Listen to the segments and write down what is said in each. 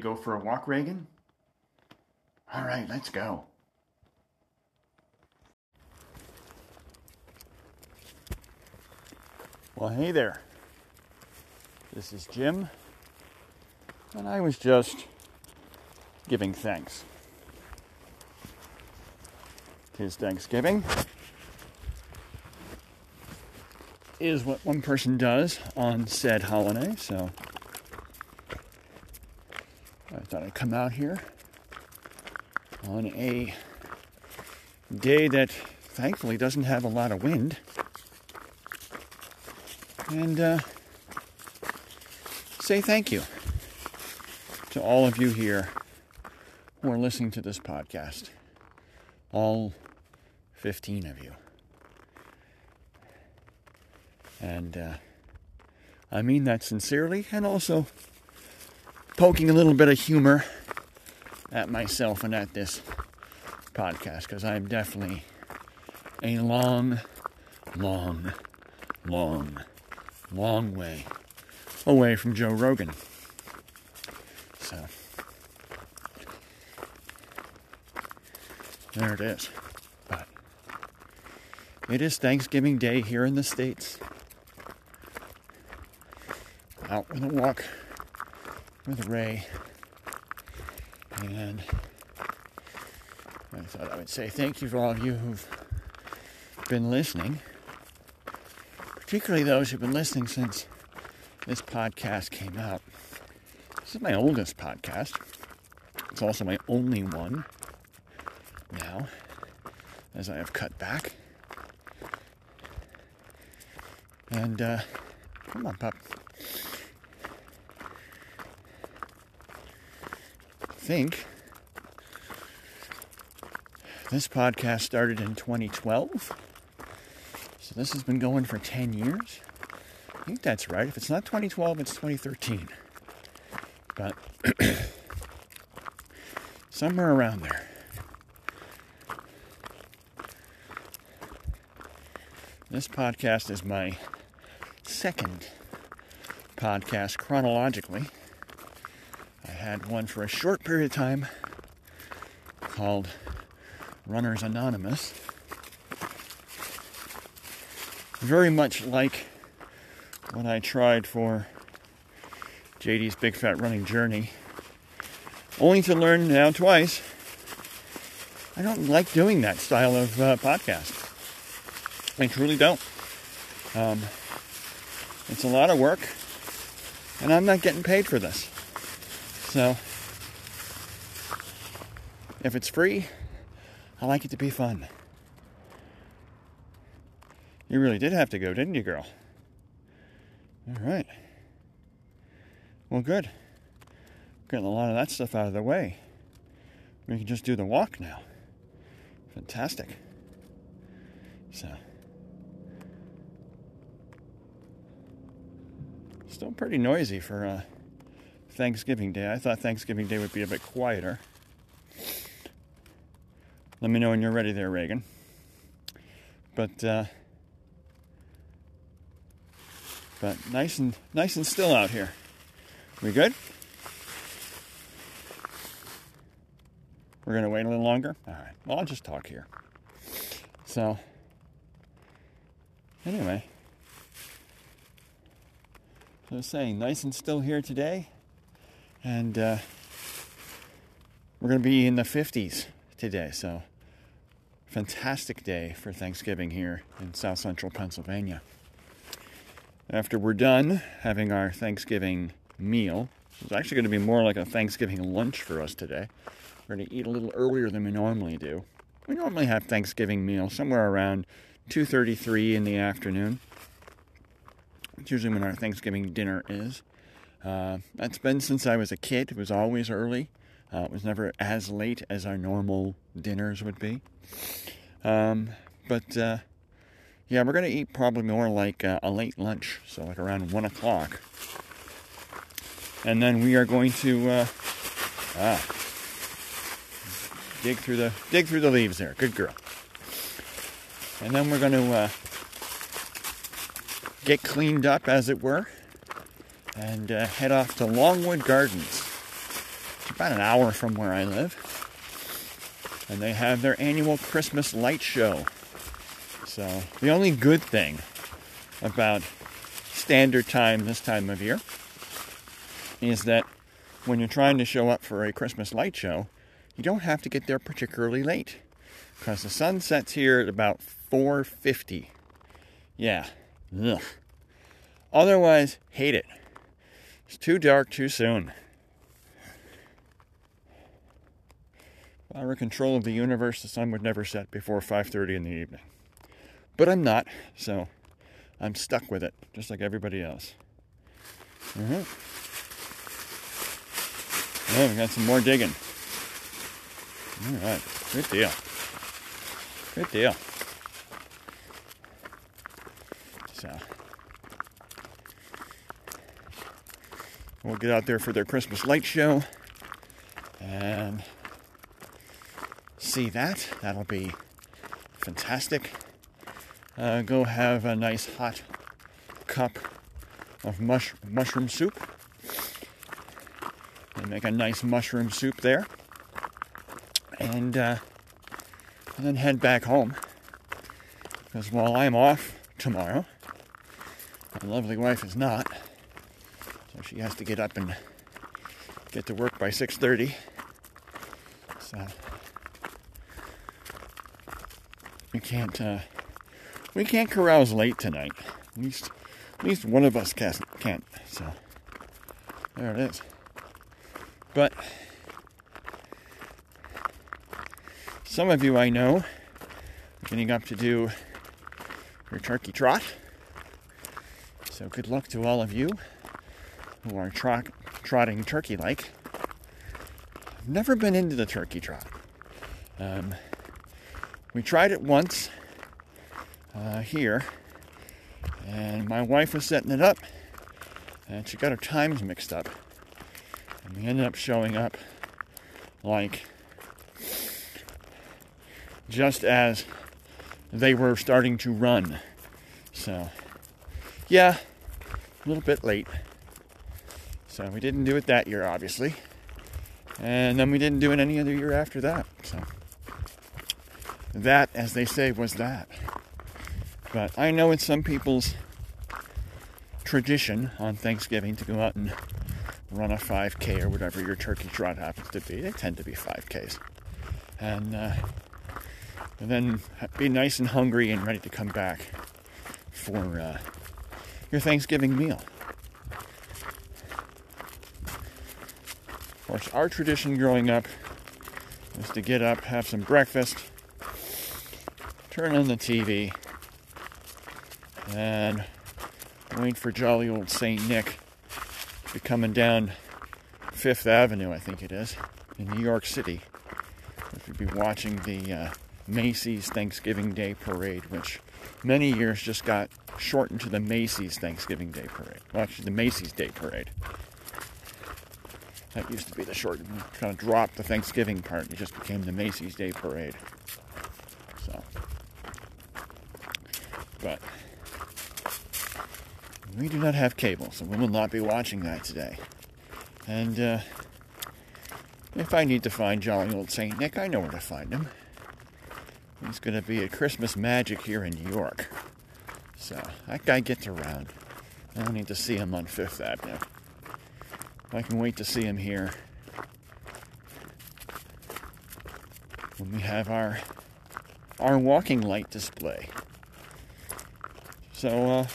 To go for a walk, Reagan? All right, let's go. Well, hey there. This is Jim, and I was just giving thanks. Tis Thanksgiving. Is what one person does on said holiday, so thought I'd come out here on a day that thankfully doesn't have a lot of wind and uh, say thank you to all of you here who are listening to this podcast. All 15 of you. And uh, I mean that sincerely and also poking a little bit of humor at myself and at this podcast because I'm definitely a long, long, long long way away from Joe Rogan. So, there it is. But it is Thanksgiving Day here in the States. Out on a walk with Ray. And I thought I would say thank you for all of you who've been listening particularly those who've been listening since this podcast came out. This is my oldest podcast. It's also my only one now, as I have cut back. And, uh, come on, pup. Think this podcast started in 2012. So this has been going for 10 years. I think that's right. If it's not 2012, it's 2013. But somewhere around there. This podcast is my second podcast chronologically. I had one for a short period of time called Runners Anonymous very much like what I tried for JD's Big Fat Running Journey, only to learn now twice I don't like doing that style of uh, podcast. I truly don't. Um, it's a lot of work, and I'm not getting paid for this. So, if it's free, I like it to be fun. You really did have to go, didn't you, girl? All right. Well, good. Getting a lot of that stuff out of the way. We can just do the walk now. Fantastic. So, still pretty noisy for uh, Thanksgiving Day. I thought Thanksgiving Day would be a bit quieter. Let me know when you're ready there, Reagan. But, uh, but nice and nice and still out here. We good? We're gonna wait a little longer. All right. Well, I'll just talk here. So, anyway, so I was saying, nice and still here today, and uh, we're gonna be in the 50s today. So, fantastic day for Thanksgiving here in South Central Pennsylvania after we're done having our Thanksgiving meal, it's actually going to be more like a Thanksgiving lunch for us today. We're going to eat a little earlier than we normally do. We normally have Thanksgiving meal somewhere around 2:33 in the afternoon. It's usually when our Thanksgiving dinner is. Uh, that's been since I was a kid. It was always early. Uh, it was never as late as our normal dinners would be. Um, but uh, yeah, we're going to eat probably more like uh, a late lunch, so like around 1 o'clock. And then we are going to uh, ah, dig through the dig through the leaves there. Good girl. And then we're going to uh, get cleaned up, as it were, and uh, head off to Longwood Gardens It's about an hour from where I live. And they have their annual Christmas light show. So, the only good thing about standard time this time of year is that when you're trying to show up for a Christmas light show, you don't have to get there particularly late because the sun sets here at about 4:50. Yeah. Ugh. Otherwise, hate it. It's too dark too soon. If I were in control of the universe, the sun would never set before 5:30 in the evening. But I'm not, so I'm stuck with it, just like everybody else. Mm-hmm. Oh, we got some more digging. All right, good deal. Good deal. So, we'll get out there for their Christmas light show and see that. That'll be fantastic. Uh, go have a nice hot cup of mush- mushroom soup. And make a nice mushroom soup there. And, uh, and then head back home. Because while I'm off tomorrow, my lovely wife is not. She has to get up and get to work by 6:30. So we can't uh, we can't carouse late tonight. At least at least one of us can't. So there it is. But some of you I know are getting up to do your turkey trot. So good luck to all of you who are trot, trotting turkey like. I've never been into the turkey trot. Um, we tried it once uh, here, and my wife was setting it up, and she got her times mixed up. And we ended up showing up like just as they were starting to run. So, yeah, a little bit late. So, we didn't do it that year, obviously. And then we didn't do it any other year after that. So, that, as they say, was that. But I know it's some people's tradition on Thanksgiving to go out and run a 5K or whatever your turkey trot happens to be. They tend to be 5Ks. And, uh, and then be nice and hungry and ready to come back for uh, your Thanksgiving meal. Course, our tradition growing up was to get up, have some breakfast, turn on the TV, and wait for jolly old St. Nick to be coming down Fifth Avenue, I think it is, in New York City. You'd be watching the uh, Macy's Thanksgiving Day Parade, which many years just got shortened to the Macy's Thanksgiving Day Parade. Well, actually, the Macy's Day Parade. That used to be the short, kind of dropped the Thanksgiving part. It just became the Macy's Day Parade. So, but we do not have cable, so we will not be watching that today. And uh, if I need to find jolly old Saint Nick, I know where to find him. He's going to be at Christmas Magic here in New York. So that guy gets around. I don't need to see him on Fifth Avenue. I can wait to see him here when we have our our walking light display. So, uh,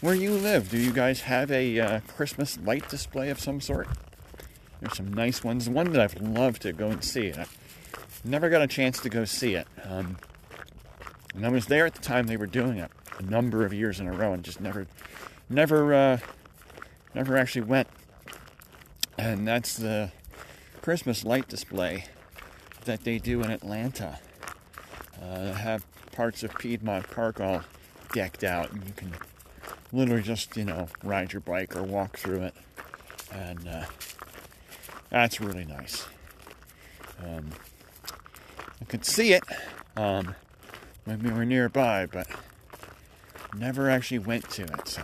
where you live, do you guys have a uh, Christmas light display of some sort? There's some nice ones. One that I've loved to go and see. I never got a chance to go see it. Um, and I was there at the time they were doing it a number of years in a row, and just never, never, uh, never actually went and that's the Christmas light display that they do in Atlanta. Uh, have parts of Piedmont Park all decked out, and you can literally just you know ride your bike or walk through it, and uh, that's really nice. Um, I could see it um, when we were nearby, but never actually went to it. So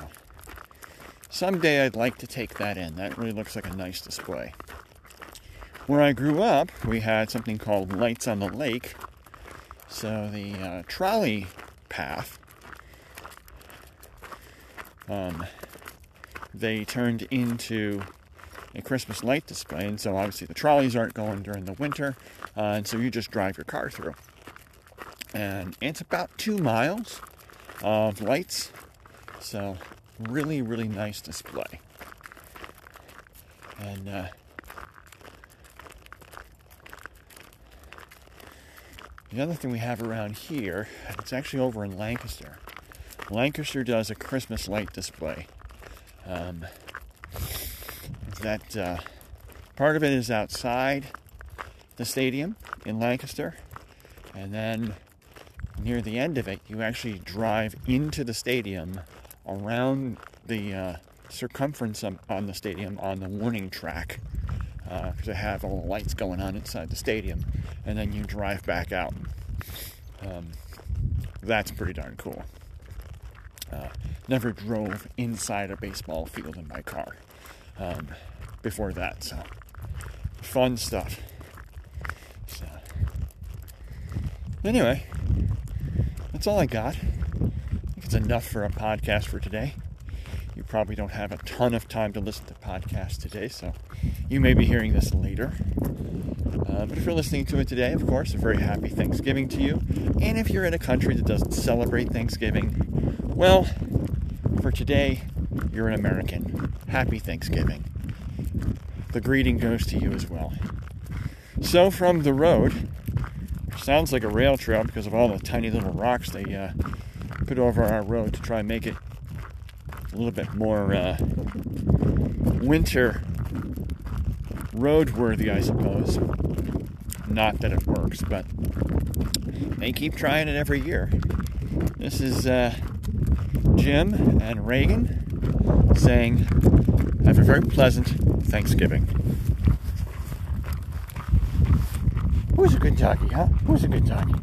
someday I'd like to take that in. That really looks like a nice display. where I grew up, we had something called Lights on the Lake. So the uh, trolley path, um, they turned into a Christmas light display, and so obviously the trolleys aren't going during the winter, uh, and so you just drive your car through. And it's about two miles of lights, so really, really nice display. And uh, the other thing we have around here, it's actually over in Lancaster. Lancaster does a Christmas light display. Um, that uh, part of it is outside the stadium in Lancaster, and then near the end of it, you actually drive into the stadium around the uh, circumference on the stadium on the warning track because uh, they have all the lights going on inside the stadium, and then you drive back out. Um, that's pretty darn cool. Uh, never drove inside a baseball field in my car um, before that, so fun stuff. So, anyway, that's all I got. It's enough for a podcast for today. You probably don't have a ton of time to listen to podcasts today, so you may be hearing this later. Uh, but if you're listening to it today, of course, a very happy Thanksgiving to you. And if you're in a country that doesn't celebrate Thanksgiving, well, for today, you're an American. Happy Thanksgiving. The greeting goes to you as well. So, from the road, sounds like a rail trail because of all the tiny little rocks they uh, put over our road to try and make it a little bit more uh, winter roadworthy, I suppose. Not that it works, but they keep trying it every year. This is uh, Jim and Reagan saying, Have a very pleasant Thanksgiving. Who's a good doggy, huh? Who's a good doggy?